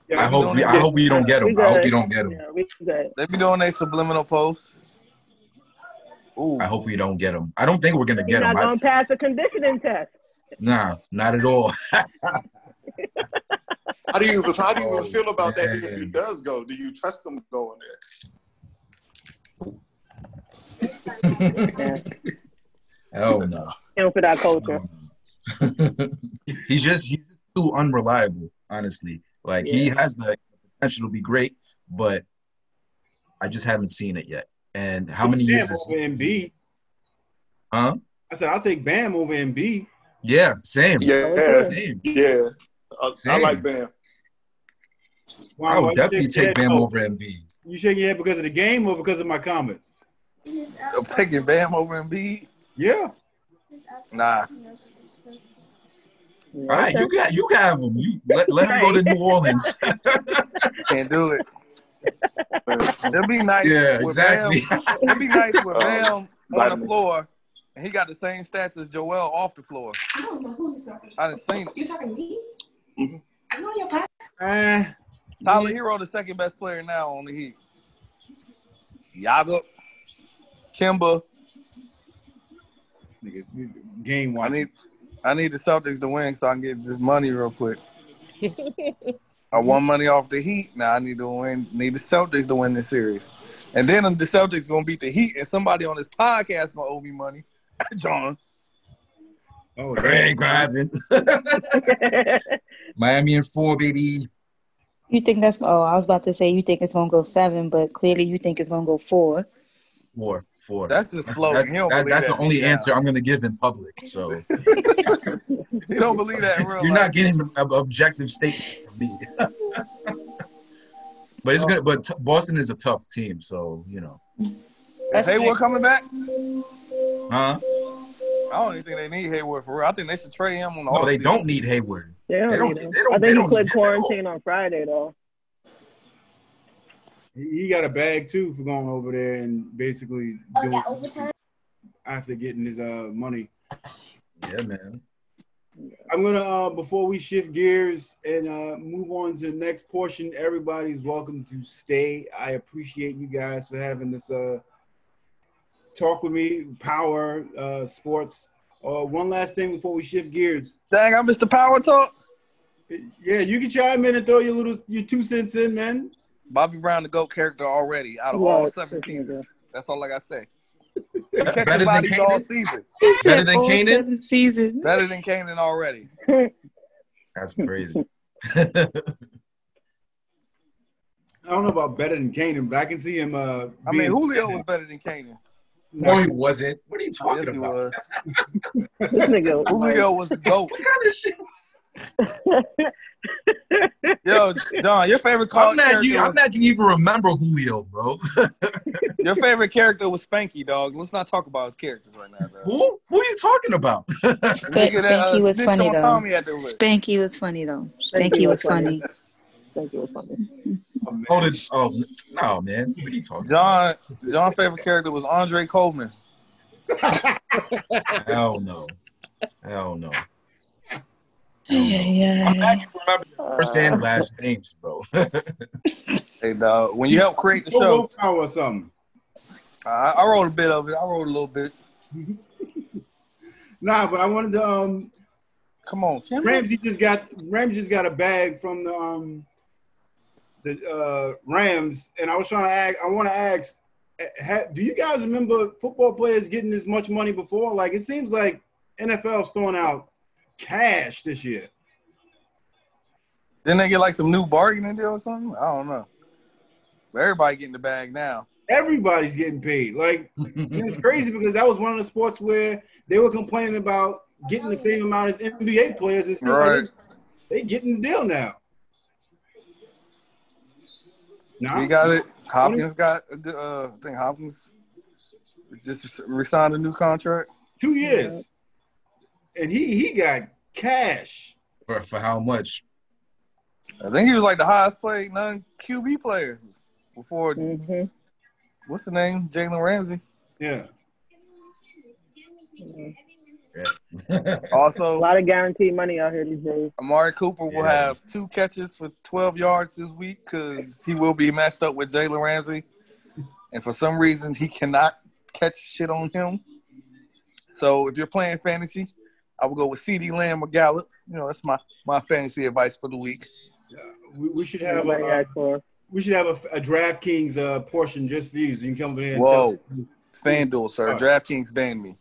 Yeah, I hope doing we. I hope we don't get We him. I hope good. we don't get him. Yeah, we good. They be doing their subliminal posts. Ooh, I hope we don't get him. I don't think we're gonna He's get not him. I, gonna pass the conditioning test. nah, not at all. How do you how do you Oh, feel about that if he does go? Do you trust him going there? Yeah. Hell no. Him for that culture. he's just he's too unreliable, honestly. Like he has the potential to be great, but I just haven't seen it yet. And how many years Bam is over Embiid? huh? I said I'll take Bam over Embiid. Yeah, same. Yeah, Same. yeah. I, I like Bam. Why- I why would you definitely take? Bam Oh, over Embiid. You shaking your head because of the game or because of my comment? I'm taking Bam over Embiid. Yeah. Nah, All right, you got you got have him. You let, let him go to New Orleans. can't do it. It'd be nice. yeah, with exactly. Bam, it'd be nice with Um, Bam on the floor, and he got the same stats as Joel off the floor. I don't know who he's talking to. I done seen it. You talking to me? Mhm. I'm on your podcast. Uh, Tyler Herro, the second best player now on the Heat. Yaga, Kimba. this nigga, game I need, I need the Celtics to win so I can get this money real quick. I won money off the Heat. Now I need to win. Need the Celtics to win this series, and then the Celtics gonna beat the Heat, and somebody on this podcast gonna owe me money. John, Oh, Ain't gonna. Miami and four, baby. You think that's? Oh, I was about to say you think it's gonna go seven, but clearly you think it's gonna go four. Four, four. that's just slogan. That- he don't that- believe that's that the only deep down. answer I'm going to give in public. So He don't believe that in real you're life. not getting an objective statement from me. but it's good. But t- Boston is a tough team, so you know. Is Hayward coming back? Huh? I don't even think they need Hayward for real. I think they should trade him on the No, they season. don't need Hayward. They don't They don't- need they don't- I think he don't quit need him at all. quarantine on Friday though. He he got a bag too for going over there and basically Oh, doing that overtime? after getting his uh money. Yeah, man. I'm gonna uh before we shift gears and uh move on to the next portion. Everybody's welcome to stay. I appreciate you guys for having this uh talk with me, power uh sports. Uh one last thing before we shift gears. Dang, I missed the power talk. Yeah, you can chime in and throw your little your two cents in, man. Bobby Brown, the GOAT character already out of Yeah, all seven seasons. That's all I got to say. Be- Catching Better than bodies all season. Better than Kanan. season. Better than Kanan already. That's crazy. I don't know about better than Kanan, but I can see him uh I mean, Julio was better than Kanan. no, he wasn't. What are you talking Yes, he about? was. Julio was the GOAT. What kind of shit? Yo, John, your favorite call I'm not, you, I'm not gonna even remember Julio, bro. your favorite character was Spanky, dog. Let's not talk about his characters right now, bro. Who? Who are you talking about? The nigga that uh, Spanky was funny on though. Tommy at the. Spanky was funny though. Spanky Spanky was was funny. Thank you. Funny. oh, the, oh, no, man. What are you talking John, John's favorite character was Andre Coleman. Hell no. Hell no. Yeah, yeah. I'm glad you remember first Uh, and last names, bro. Hey, dog, when you help create the show, power or something. I, I wrote a bit of it. I wrote a little bit. Nah, but I wanted to um Come on, Kim. Ramsey just got Ramsey just got a bag from the um the uh Rams, and I was trying to ask. I want to ask, eh, ha, do you guys remember football players getting this much money before? Like it seems like NFL's throwing out cash this year. Didn't they get like some new bargaining deal or something? I don't know. But everybody getting the bag now. Everybody's getting paid. Like it's crazy because that was one of the sports where they were complaining about getting the same amount as NBA players, and still Right. they, they getting the deal now. Nah, We got it. Hopkins got a good. Uh, I think Hopkins just resigned a new contract. two years, and he he got cash. for, for how much? I think he was like the highest paid non QB player before. mhm. What's the name? Jalen Ramsey. Yeah. A Also, a lot of guaranteed money out here these days. Amari Cooper will Yeah. have two catches for 12 yards this week because he will be matched up with Jalen Ramsey. And for some reason, he cannot catch shit on him. So if you're playing fantasy, I would go with CeeDee Lamb or Gallup. You know, that's my, my fantasy advice for the week. We, we should have Everybody a, asked for. we should have a, a DraftKings uh, portion just for you, so you can come over here. And Whoa. FanDuel, sir. Oh. DraftKings banned me.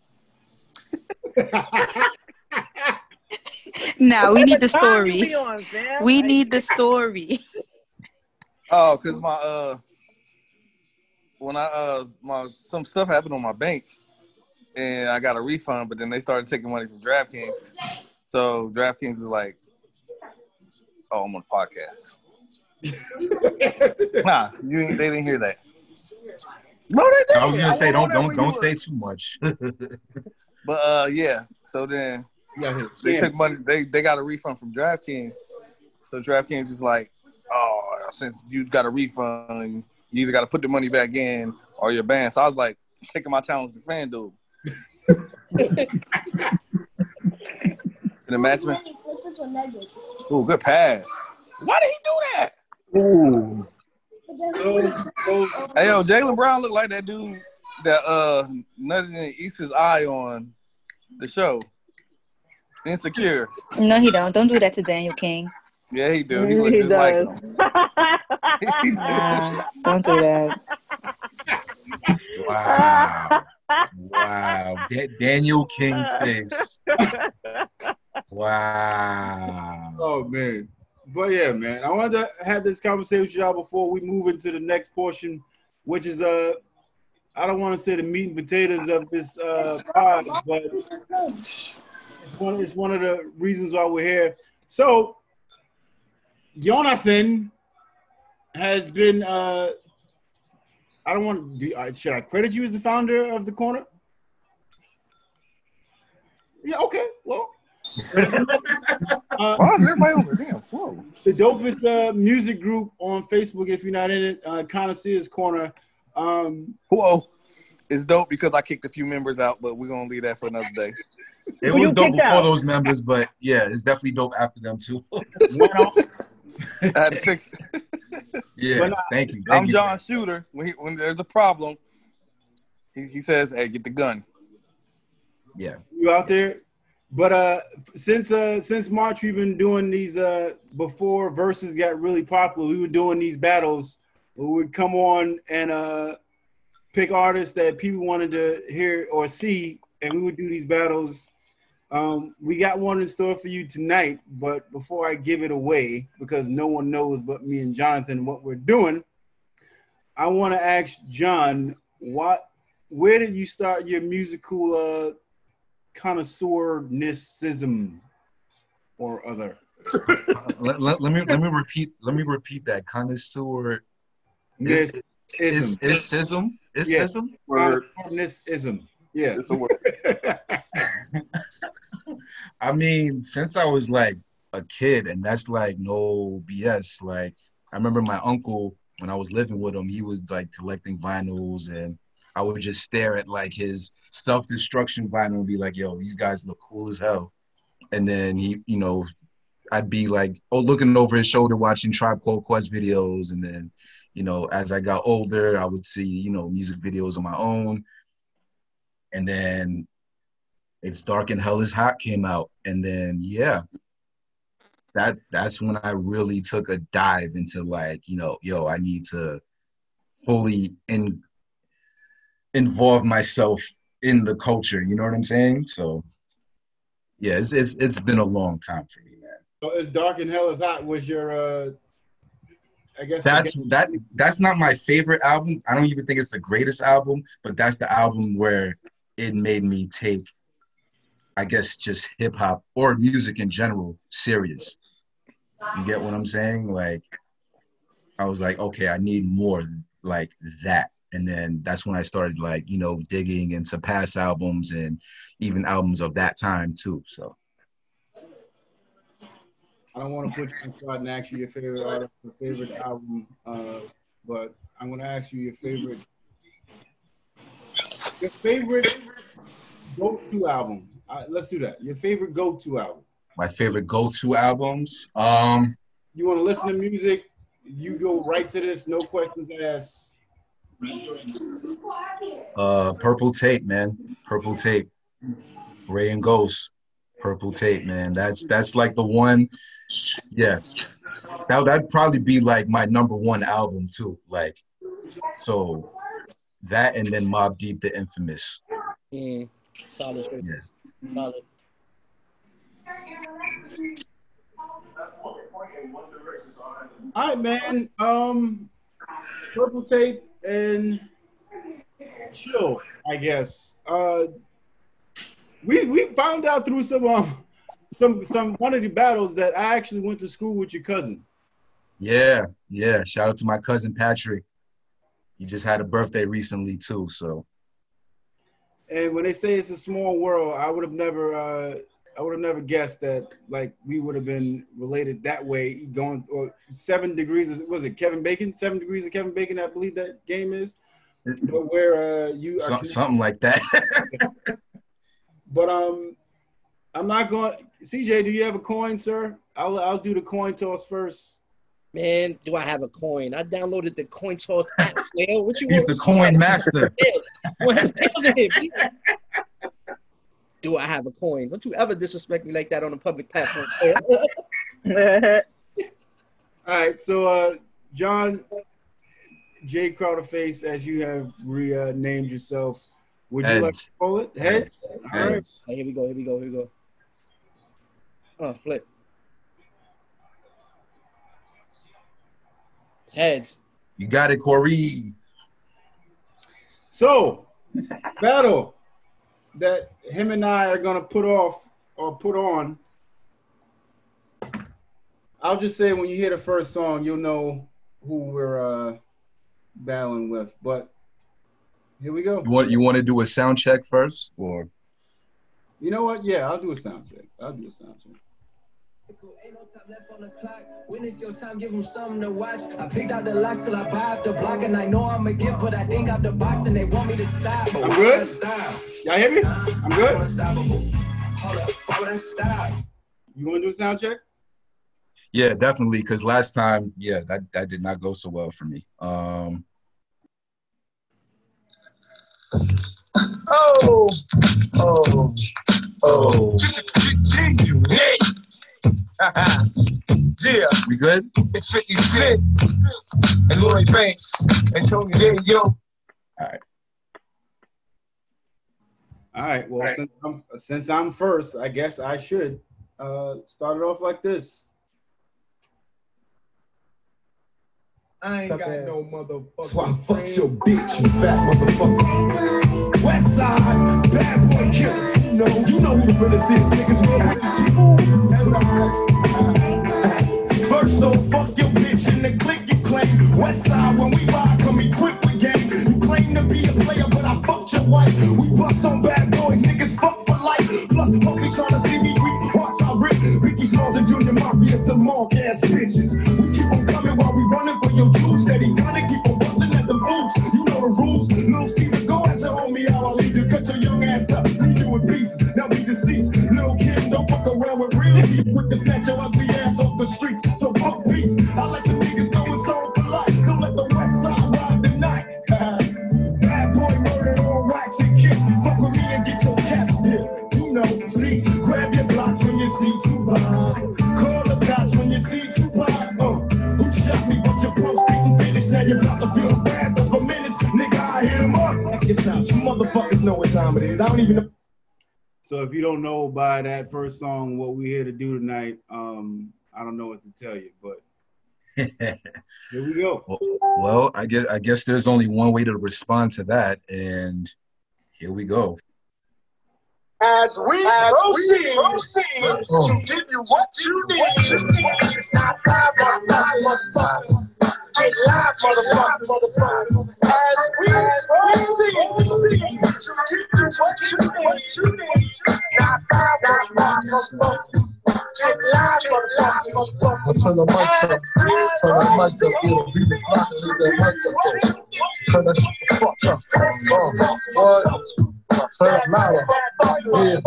Now we need the What time you story. be on, fam? We need the story. Oh, because my uh when I uh my some stuff happened on my bank and I got a refund, but then they started taking money from DraftKings. So DraftKings was like, Oh, I'm on a podcast. nah, you ain't, they didn't hear that. No, they didn't. I was gonna say don't don't don't say were- too much. But uh, yeah. So then they took money. They they got a refund from DraftKings. So DraftKings is like, oh, since you got a refund, you either got to put the money back in or you're banned. So I was like, taking my talents to FanDuel. In the match, man. Ooh, good pass. Why did he do that? Ooh. So, so, Hey yo, Jaylen Brown looked like that dude that uh nutted in East's eye on the show. Insecure. No, he don't. Don't do that to Daniel King. Yeah, he do. He looked just like him. He do. Nah, don't do that. Wow. Wow. Da- Daniel King face. Wow. oh man. But yeah, man. I wanted to have this conversation with y'all before we move into the next portion, which is uh I don't want to say the meat and potatoes of this uh pod, but it's one, it's one of the reasons why we're here. So Jonathan has been uh I don't want to do, uh, should I credit you as the founder of the corner? Yeah, okay. Well, uh, Why is everybody on the damn floor? the dopest uh, music group on Facebook. If you're not in it, uh, Connoisseur's Corner. Um, Whoa. It's dope because I kicked a few members out, but we're gonna leave that for another day. It Who was dope kicked before out? those members, but yeah, it's definitely dope after them too. I had to fix it. yeah, But, uh, thank you. Thank I'm you. John Shooter. When, he, when there's a problem, he, he says, "Hey, get the gun." Yeah. you out there. But uh, since uh, since March, we've been doing these. Uh, before verses got really popular, we were doing these battles. We would come on and uh, pick artists that people wanted to hear or see, and we would do these battles. Um, we got one in store for you tonight, but before I give it away, because no one knows but me and Jonathan what we're doing, I want to ask John, what, where did you start your musical uh, connoisseurism or other? let, let, let me let me repeat let me repeat that connoisseur Yes, is is is sism is Yeah. sism Connoisseurism. Yeah. It's a word. I mean, since I was like a kid, and that's like no BS. Like I remember my uncle when I was living with him, he was like collecting vinyls, and I would just stare at like his self destruction vinyl and be like, "Yo, these guys look cool as hell." And then he, you know, I'd be like, oh, looking over his shoulder, watching Tribe Called Quest videos, and then, you know, as I got older, I would see, you know, music videos on my own, and then it's dark and hell is hot came out. And then yeah. That that's when i really took a dive into like you know yo i need to fully in involve myself in the culture. You know what i'm saying? So yeah it's it's, it's been a long time for me man. So it's dark and hell is hot was your uh I guess that's that that's not my favorite album. I don't even think it's the greatest album but that's the album where it made me take I guess just hip hop or music in general serious. You get what I'm saying? Like I was like, okay, I need more like that. And then that's when I started like, you know, digging into past albums and even albums of that time too. So I don't want to put you on spot and ask you your favorite artist, your favorite album, uh, but I'm going to ask you your favorite, your favorite go-to album. Uh, let's do that. Your favorite go-to album. my favorite go-to albums. Um You want to listen to music? You go right to this, no questions asked. uh Purple Tape, man. Purple Tape. Rae and Ghost. Purple Tape, man. That's that's like the one yeah. That that'd probably be like my number one album too. Like so that and then Mobb Deep the Infamous. Mm, solid. Yeah. Solid. All right, man. Um, purple tape and chill. I guess. Uh, we we found out through some um some some one of the battles that I actually went to school with your cousin. Yeah, yeah. Shout out to my cousin Patrick. He just had a birthday recently too, so And when they say it's a small world, I would have never uh I would have never guessed that like we would have been related that way. Going or seven degrees is was it Kevin Bacon? Seven degrees of Kevin Bacon, I believe that game is. But where uh you something like that. But um, I'm not going. CJ, do you have a coin, sir? I'll I'll do the coin toss first. Man, do I have a coin? I downloaded the coin toss app. Man, what you He's want? the coin master. What has tails in him? Do I have a coin? Don't you ever disrespect me like that on a public platform? All right, so uh, John J. Crowderface, as you have renamed yourself, would you like to call it heads? All right. Heads. Hey, here we go. Here we go. Here we go. Oh, flip. It's heads. You got it, Corey. So, battle that him and I are gonna put off or put on. I'll just say when you hear the first song, you'll know who we're uh, battling with. But here we go. You want you want to do a sound check first, or You know what? Yeah, I'll do a sound check. I'll do a sound check. Ain't no time left on the clock. When it's your time, give them something to watch. I picked out the locks till I buy up the block, and I know I'm a gift, but I think out the box, and they want me to stop. I'm good? stop? Y'all hear me? I'm good. Unstoppable. Hold up, why would I stop? You want to do a sound check? yeah, definitely. Because last time, yeah, that that did not go so well for me. Um, Oh, oh, oh. yeah, we good? it's 50 Cent and Lloyd Banks and Tony Daniel. All right. All right. Well, since I'm since I'm first, I guess I should uh, start it off like this. I ain't got no motherfucker. So I fuck your bitch, you fat motherfucker. West side, bad boy killers. You know, you know who the realest is. Niggas real with you. First though, fuck your bitch in the click you claim. West side, when we ride, come equipped with game. You claim to be a player, but I fucked your wife. We bust on bad boys, niggas fuck for life. Plus, me trying to see me weak. Hearts are rip. Biggie Smalls and Junior Mafia, some mark ass bitches. Your juice. Steady gunning, keep on busting at the boots. You know the rules. Little Caesar, go ask your homie how I leave you. Cut your young ass up, leave you in pieces. Now be deceased. Little kid, don't fuck around with real deep. Quick to snatch your ugly ass off the streets. So fuck peace. I like the niggas it's all for life. Don't let the west side ride the night. Bad boy murdered on wax and kick. Fuck with me and get your dipped. You know, see, grab your blocks when you see Tupac. Call motherfuckers know what time it is. I don't even know. So if you don't know by that first song what we're here to do tonight, um, I don't know what to tell you, but here we go. well, I guess I guess there's only one way to respond to that, and here we go. As we proceed, to give you what you need. Not live, but live, motherfuckers. Get live, motherfuckers. As we proceed, to give you what you need. Not live, motherfuckers. Get live, motherfuckers, motherfuckers. Turn the mics up. Turn the mic up. Yeah, beat is knocking to that mic up there. Turn that shit the fuck up. Uh, what? Turn it louder. Yeah.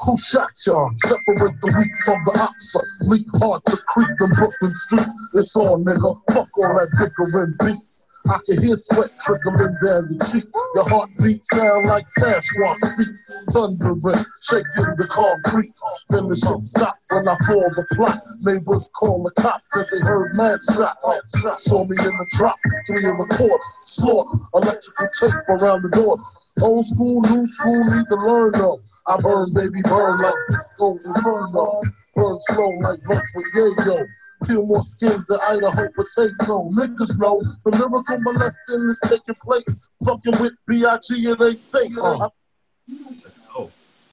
Who shot y'all? Separate the weak from the opsa. Leak hard to creep in Brooklyn streets. It's on, nigga. Fuck all that bickering beat. I can hear sweat trickling down your cheek. Your heartbeat sound like Sasquatch feet. Thundering, shaking the concrete. Then the shit stop when I fall the plot. Neighbors call the cops said they heard mad shots. Saw me in the drop, three in the court. Slaughter, electrical tape around the door. Old school, new school, need to learn up. I burn, baby, burn like disco inferno. Burn slow like blunts with yayo. Kill more skins than Idaho potato. Niggas know the lyrical molesting is taking place. Fucking with B.I.G. and they say, uh,